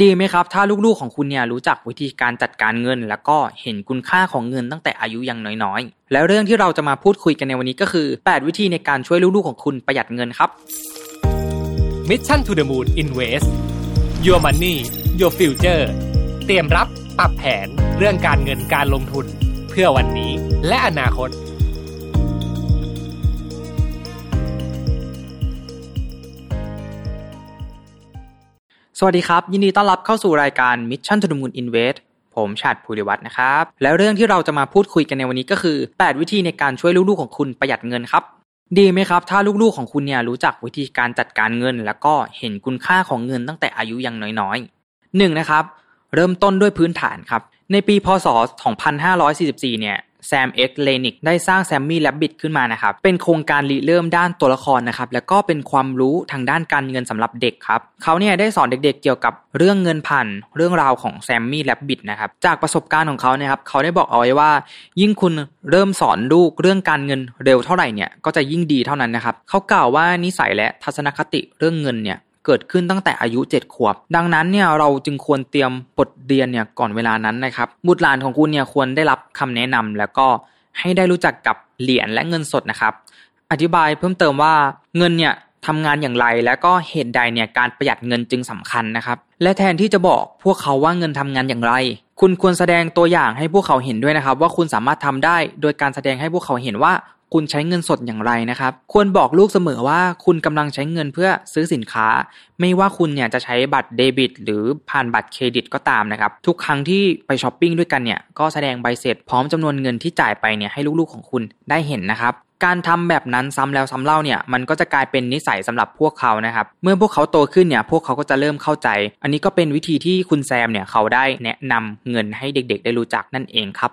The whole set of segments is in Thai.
ดีไหมครับ ถ้าลูกๆของคุณเนี่ยรู้จักวิธีการจัดการเงิน แล้วก็เห็นคุณค่าของเงินตั้งแต่อายุยังน้อยๆ แล้วเรื่องที่เราจะมาพูดคุยกันในวันนี้ก็คือ 8 วิธีในการช่วยลูกๆของคุณประหยัดเงินครับ Mission to the Moon Invest Your Money Your Future เตรียมรับปรับแผนเรื่องการเงินการลงทุน เพื่อวันนี้และอนาคต วัสดีครับ ยินดีต้อนรับเข้าสู่รายการ Mission to the Moon Invest ผมชาติภูริวัฒน์นะครับ แล้วเรื่องที่เราจะมาพูดคุยกันในวันนี้ก็คือ 8 วิธีในการช่วยลูกๆของคุณประหยัดเงินครับ ดีไหมครับ ถ้าลูกๆของคุณเนี่ยรู้จักวิธีการจัดการเงิน แล้วก็เห็นคุณค่าของเงินตั้งแต่อายุยังน้อยๆหนึ่งนะครับ เริ่มต้นด้วยพื้นฐานครับ ในปีพศ 2544 เนี่ย แซมเอ็กเลนิกได้สร้างแซมมี่แลบบิทขึ้นมานะครับ เป็นโครงการริเริ่มด้านตัวละครนะครับ แล้วก็เป็นความรู้ทางด้านการเงินสำหรับเด็กครับ เขาเนี่ยได้สอนเด็กๆ เกี่ยวกับเรื่องเงินผ่านเรื่องราวของแซมมี่แลบบิทนะครับ จากประสบการณ์ของเขาเนี่ยครับ เขาได้บอกเอาไว้ว่า ยิ่งคุณเริ่มสอนลูกเรื่องการเงินเร็วเท่าไหร่เนี่ย ก็จะยิ่งดีเท่านั้นนะครับ เขากล่าวว่านิสัยและทัศนคติเรื่องเงินเนี่ย เกิดขึ้นตั้งแต่อายุ 7 ขวบ ดังนั้นเนี่ยเราจึงควรเตรียมบทเรียนเนี่ยก่อนเวลานั้นนะครับบุตรหลานของคุณเนี่ยควรได้รับคำแนะนำแล้วก็ให้ได้รู้จักกับเหรียญและเงินสดนะครับอธิบายเพิ่มเติมว่าเงินเนี่ยทำงานอย่างไรและก็เหตุใดเนี่ยการประหยัดเงินจึงสำคัญนะครับ และแทนที่จะบอกพวกเขาว่าเงินทำงานอย่างไร คุณควรแสดงตัวอย่างให้พวกเขาเห็นด้วยนะครับ ว่าคุณสามารถทำได้ โดยการแสดงให้พวกเขาเห็นว่า คุณใช้เงินสดอย่างไรนะครับ ควรบอกลูกเสมอว่าคุณกำลังใช้เงินเพื่อซื้อสินค้า ไม่ว่าคุณเนี่ยจะใช้บัตรเดบิต หรือผ่านบัตรเครดิตก็ตามนะครับ ทุกครั้งที่ไปช้อปปิ้งด้วยกันเนี่ยก็แสดงใบเสร็จพร้อมจำนวนเงินที่จ่ายไปเนี่ยให้ลูกๆของคุณได้เห็นนะครับการทำแบบนั้นซ้ำแล้วซ้ำเล่าเนี่ยมันก็จะกลายเป็นนิสัยสำหรับพวกเขานะครับ เมื่อพวกเขาโตขึ้นเนี่ยพวกเขาก็จะเริ่มเข้าใจ อันนี้ก็เป็นวิธีที่คุณแซมเนี่ยเขาได้แนะนำเงินให้เด็กๆ ได้รู้จักนั่นเองครับ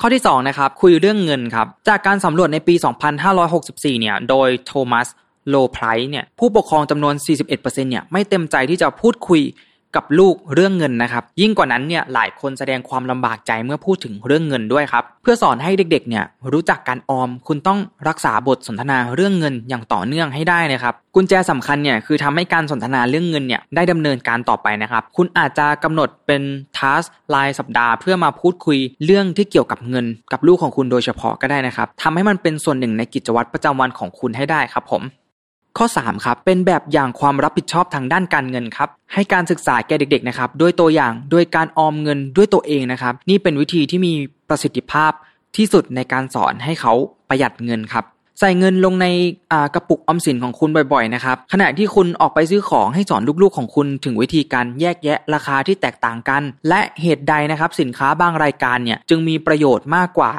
ข้อที่2นะครับคุยเรื่องเงินครับจากการสำรวจในปี 2564 เนี่ยโดยโทมัสโลไพร์เนี่ยผู้ปกครองจำนวน 41%เนี่ยไม่เต็มใจที่จะพูดคุย กับลูกเรื่องเงินนะครับ ยิ่งกว่านั้นเนี่ยหลายคนแสดงความลำบากใจเมื่อพูดถึงเรื่องเงินด้วยครับ เพื่อสอนให้เด็กๆเนี่ยรู้จักการออม คุณต้องรักษาบทสนทนาเรื่องเงินอย่างต่อเนื่องให้ได้นะครับกุญแจสำคัญเนี่ยคือทำให้การสนทนาเรื่องเงินเนี่ยได้ดำเนินการต่อไปนะครับ คุณอาจจะกำหนดเป็นทัสรายสัปดาห์เพื่อมาพูดคุยเรื่องที่เกี่ยวกับเงิน กับลูกของคุณโดยเฉพาะก็ได้นะครับทำให้มันเป็นส่วนหนึ่งในกิจวัตรประจำวันของคุณให้ได้ครับผม ข้อ 3 ครับ เป็นแบบอย่างความรับผิดชอบทางด้านการเงินครับ ให้การศึกษาแก่เด็กๆนะครับด้วยตัวอย่างโดยการออมเงินด้วยตัวเองนะครับ นี่เป็นวิธีที่มีประสิทธิภาพที่สุดในการสอนให้เขาประหยัดเงินครับ ใส่เงินลงในกระปุกออมสินของคุณบ่อยๆนะครับ ขณะที่คุณออกไปซื้อของให้สอนลูกๆของคุณถึงวิธีการแยกแยะราคาที่แตกต่างกัน และเหตุใดนะครับ สินค้าบางรายการเนี่ยจึงมีประโยชน์มากกว่า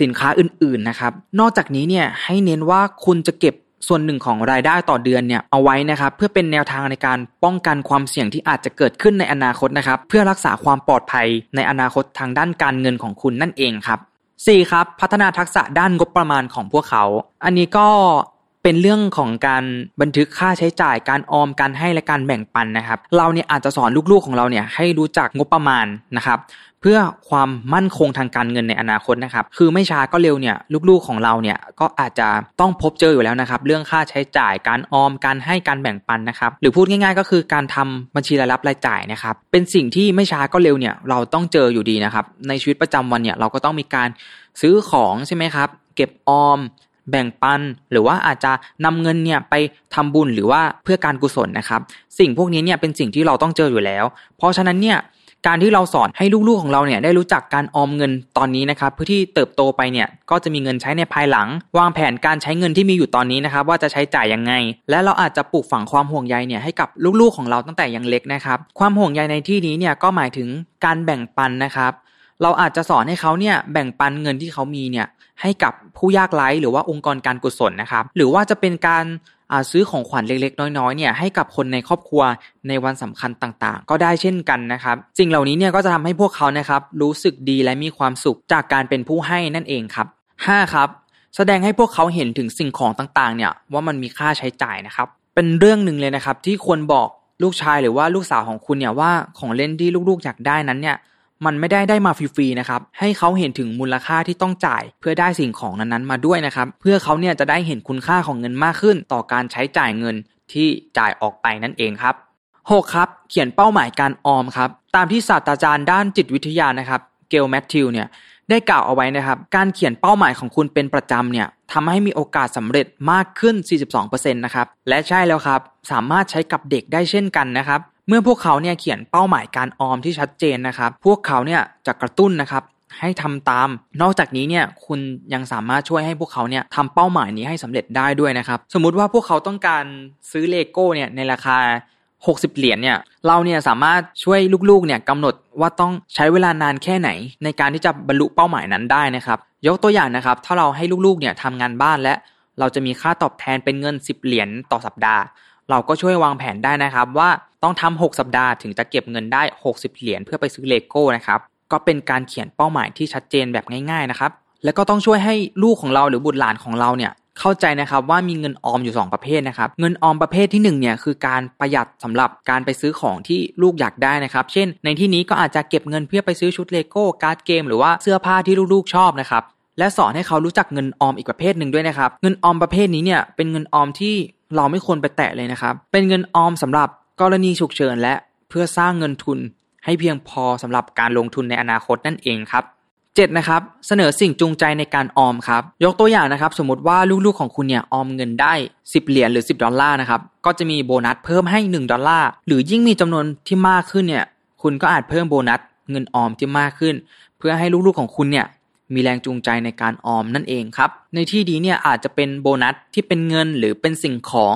สินค้าอื่นๆนะครับ นอกจากนี้เนี่ยให้เน้นว่าคุณจะเก็บ ส่วนหนึ่งของรายได้ต่อเดือนเนี่ยเอาไว้นะครับเพื่อเป็นแนวทางในการป้องกันความเสี่ยงที่อาจจะเกิดขึ้นในอนาคตนะครับเพื่อรักษาความปลอดภัยในอนาคตทางด้านการเงินของคุณนั่นเองครับ 4. ครับพัฒนาทักษะด้านงบประมาณของพวกเขา อันนี้ก็เป็นเรื่องของการบันทึกค่าใช้จ่ายการออมการให้และการแบ่งปันนะครับ เราเนี่ยอาจจะสอนลูกๆของเราเนี่ยให้รู้จักงบประมาณนะครับ พื่อความมั่นคงทางการเงินในอนาคตนะครับ คือไม่ช้าก็เร็วเนี่ยลูกๆของเราเนี่ยก็อาจจะต้องพบเจออยู่แล้วนะครับ เรื่องค่าใช้จ่ายการออมการให้การแบ่งปันนะครับ หรือพูดง่ายๆ ก็คือการทำบัญชีรายรับรายจ่ายนะครับ เป็นสิ่งที่ไม่ช้าก็เร็วเนี่ยเราต้องเจออยู่ดีนะครับ ในชีวิตประจำวันเนี่ยเราก็ต้องมีการซื้อของใช่ไหมครับ เก็บออมแบ่งปันหรือว่าอาจจะนำเงินเนี่ยไปทำบุญหรือว่าเพื่อการกุศลนะครับ สิ่งพวกนี้เนี่ยเป็นสิ่งที่เราต้องเจออยู่แล้ว เพราะฉะนั้นเนี่ย การที่เราสอนให้ลูกๆของเราเนี่ยได้รู้จักการออมเงินตอนนี้นะครับเพื่อที่เติบโตไปเนี่ยก็จะมีเงินใช้ในภายหลัง วางแผนการใช้เงินที่มีอยู่ตอนนี้นะครับว่าจะใช้จ่ายยังไง และเราอาจจะปลูกฝังความห่วงใยเนี่ยให้กับลูกๆของเราตั้งแต่ยังเล็กนะครับความห่วงใยในที่นี้เนี่ยก็หมายถึงการแบ่งปันนะครับเราอาจจะสอนให้เขาเนี่ยแบ่งปันเงินที่เขามีเนี่ยให้กับผู้ยากไร้หรือว่าองค์กรการกุศลนะครับ หรือว่าจะเป็นการ ซื้อของขวัญเล็กๆ น้อยๆเนี่ยให้กับคนในครอบครัวในวันสำคัญต่างๆ ก็ได้เช่นกันนะครับสิ่งเหล่านี้เนี่ยก็จะทำให้พวกเขานะครับรู้สึกดีและมีความสุขจากการเป็นผู้ให้นั่นเองครับ 5. ครับแสดงให้พวกเขาเห็นถึงสิ่งของต่างๆ เนี่ยว่ามันมีค่าใช้จ่ายนะครับเป็นเรื่องหนึ่งเลยนะครับที่ควรบอกลูกชายหรือว่าลูกสาวของคุณเนี่ยว่าของเล่นที่ลูกๆอยากได้นั้นเนี่ย มันไม่ได้ได้มาฟรีๆนะครับ ให้เขาเห็นถึงมูลค่าที่ต้องจ่าย เพื่อได้สิ่งของนั้นๆมาด้วยนะครับ เพื่อเขาเนี่ยจะได้เห็นคุณค่าของเงินมากขึ้น ต่อการใช้จ่ายเงินที่จ่ายออกไปนั่นเองครับ 6 ครับ เขียนเป้าหมายการออมครับ ตามที่ศาสตราจารย์ด้านจิตวิทยานะครับ เกลแมทธิวเนี่ยได้กล่าวเอาไว้นะครับ การเขียนเป้าหมายของคุณเป็นประจำเนี่ยทำให้มีโอกาสสำเร็จมากขึ้น 42%นะครับ และใช่แล้วครับ สามารถใช้กับเด็กได้เช่นกันนะครับ เมื่อพวกเขาเนี่ยเขียนเป้าหมายการออมที่ชัดเจนนะครับ พวกเขาเนี่ยจะกระตุ้นนะครับให้ทำตาม นอกจากนี้เนี่ยคุณยังสามารถช่วยให้พวกเขาเนี่ยทำเป้าหมายนี้ให้สำเร็จได้ด้วยนะครับ สมมุติว่าพวกเขาต้องการซื้อเลโก้เนี่ยในราคา 60 เหรียญเนี่ย เราเนี่ยสามารถช่วยลูกๆเนี่ยกำหนดว่าต้องใช้เวลานานแค่ไหน ในการที่จะบรรลุเป้าหมายนั้นได้นะครับ ยกตัวอย่างนะครับ ถ้าเราให้ลูกๆเนี่ยทำงานบ้านและเราจะมีค่าตอบแทนเป็นเงิน 10 เหรียญต่อสัปดาห์ เราก็ช่วยวางแผนได้นะครับว่า ต้องทำ6สัปดาห์ถึงจะเก็บเงินได้ 60 เหรียญเพื่อไปซื้อเลโก้นะครับ ก็เป็นการเขียนเป้าหมายที่ชัดเจนแบบง่ายๆนะครับ แล้วก็ต้องช่วยให้ลูกของเราหรือบุตรหลานของเราเนี่ยเข้าใจนะครับว่ามีเงินออมอยู่ 2 ประเภทนะครับ เงินออมประเภทที่1เนี่ยคือการประหยัดสำหรับการไปซื้อของที่ลูกอยากได้นะครับ เช่น ในที่นี้ก็อาจจะเก็บเงินเพื่อไปซื้อชุดเลโก้การ์ดเกมหรือว่าเสื้อผ้าที่ลูกๆชอบนะครับ และสอนให้เขารู้จักเงินออมอีกประเภทหนึ่งด้วยนะครับ เงินออมประเภทนี้เนี่ยเป็นเงินออมที่เราไม่ควรไปแตะเลยนะครับ เป็นเงินออมสำหรับ กรณีฉุกเฉินและเพื่อสร้างเงินทุนให้เพียงพอสำหรับการลงทุนในอนาคตนั่นเองครับ 7 นะครับเสนอสิ่งจูงใจในการออมครับ ยกตัวอย่างนะครับ สมมติว่าลูกๆของคุณเนี่ยออมเงินได้ 10 เหรียญหรือ 10 ดอลลาร์นะครับก็จะมีโบนัสเพิ่มให้ 1 ดอลลาร์หรือยิ่งมีจำนวนที่มากขึ้นเนี่ยคุณก็อาจเพิ่มโบนัสเงินออมที่มากขึ้น เพื่อให้ลูกๆของคุณเนี่ย มีแรงจูงใจในการออมนั่นเองครับ ในที่ดีเนี่ยอาจจะเป็นโบนัสที่เป็นเงินหรือเป็นสิ่งของ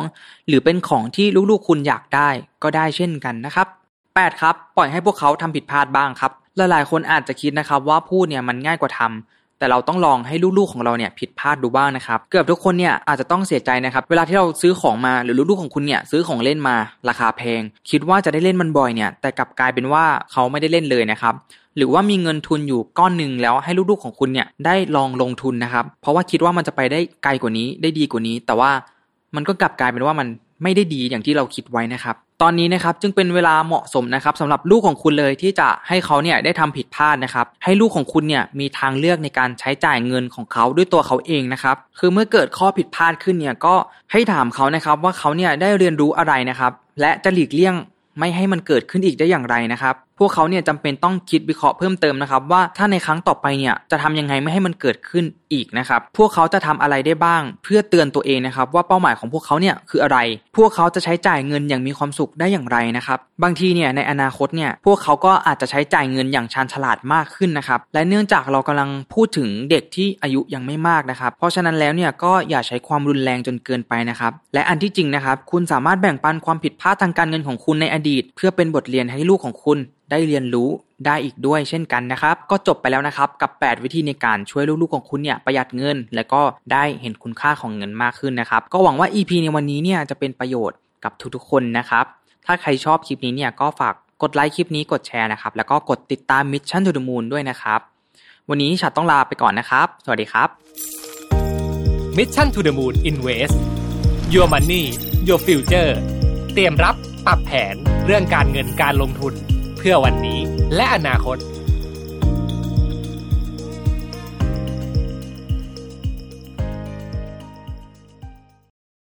หรือเป็นของที่ลูกๆคุณอยากได้ก็ได้เช่นกันนะครับ 8 ครับ ปล่อยให้พวกเขาทำผิดพลาดบ้างครับ หลายๆคนอาจจะคิดนะครับว่าพูดเนี่ยมันง่ายกว่าทำ แต่เราต้องลองให้ลูกๆของเราเนี่ยผิดพลาดดูบ้างนะครับ เกือบทุกคนเนี่ยอาจจะต้องเสียใจนะครับ เวลาที่เราซื้อของมาหรือลูกๆของคุณเนี่ยซื้อของเล่นมาราคาแพง คิดว่าจะได้เล่นมันบ่อยเนี่ย แต่กลับกลายเป็นว่าเขาไม่ได้เล่นเลยนะครับหรือว่ามีเงินทุนอยู่ก้อนหนึ่งแล้วให้ลูกๆของคุณเนี่ยได้ลองลงทุนนะครับ เพราะว่าคิดว่ามันจะไปได้ไกลกว่านี้ได้ดีกว่านี้ แต่ว่ามันก็กลับกลายเป็นว่ามันไม่ได้ดีอย่างที่เราคิดไว้นะครับ ตอนนี้นะครับจึงเป็นเวลาเหมาะสมนะครับสำหรับลูกของคุณเลยที่จะให้เขาเนี่ยได้ทำผิดพลาดนะครับ ให้ลูกของคุณเนี่ยมีทางเลือกในการใช้จ่ายเงินของเขาด้วยตัวเขาเองนะครับ คือเมื่อเกิดข้อผิดพลาดขึ้นเนี่ยก็ให้ถามเขานะครับว่าเขาเนี่ยได้เรียนรู้อะไรนะครับ และจะหลีกเลี่ยงไม่ให้มันเกิดขึ้นอีกได้อย่างไรนะครับ พวกเขาเนี่ยจำเป็นต้องคิดวิเคราะห์เพิ่มเติมนะครับว่าถ้าในครั้งต่อไปเนี่ยจะทำยังไงไม่ให้มันเกิดขึ้นอีกนะครับพวกเขาจะทำอะไรได้บ้าง เพื่อเตือนตัวเองนะครับว่าเป้าหมายของพวกเขาเนี่ยคืออะไร พวกเขาจะใช้จ่ายเงินอย่างมีความสุขได้อย่างไรนะครับบางทีเนี่ยในอนาคตเนี่ยพวกเขาก็อาจจะใช้จ่ายเงินอย่างชาญฉลาดมากขึ้นนะครับและเนื่องจากเรากำลังพูดถึงเด็กที่อายุยังไม่มากนะครับ เพราะฉะนั้นแล้วเนี่ยก็อย่าใช้ความรุนแรงจนเกินไปนะครับและอันที่จริงนะครับคุณสามารถแบ่งปันความผิดพลาดทางการเงินของคุณในอดีต เพื่อเป็นบทเรียนให้ลูกของคุณได้เรียนรู้ได้อีกด้วยเช่นกันนะครับ ก็จบไปแล้วนะครับกับ 8 วิธีในการช่วยลูกๆของคุณเนี่ยประหยัดเงิน และก็ได้เห็นคุณค่าของเงินมากขึ้นนะครับ ก็หวังว่า EP ในวันนี้เนี่ยจะเป็นประโยชน์กับทุกๆคนนะครับ ถ้าใครชอบคลิปนี้เนี่ยก็ฝากกดไลค์คลิปนี้กดแชร์นะครับแล้วก็กดติดตาม Mission to the Moon ด้วยนะครับ วันนี้ฉัดต้องลาไปก่อนนะครับ สวัสดีครับ Mission to the Moon Invest Your Money Your Future เตรียมรับปรับแผนเรื่องการเงินการลงทุน เพื่อวันนี้และอนาคต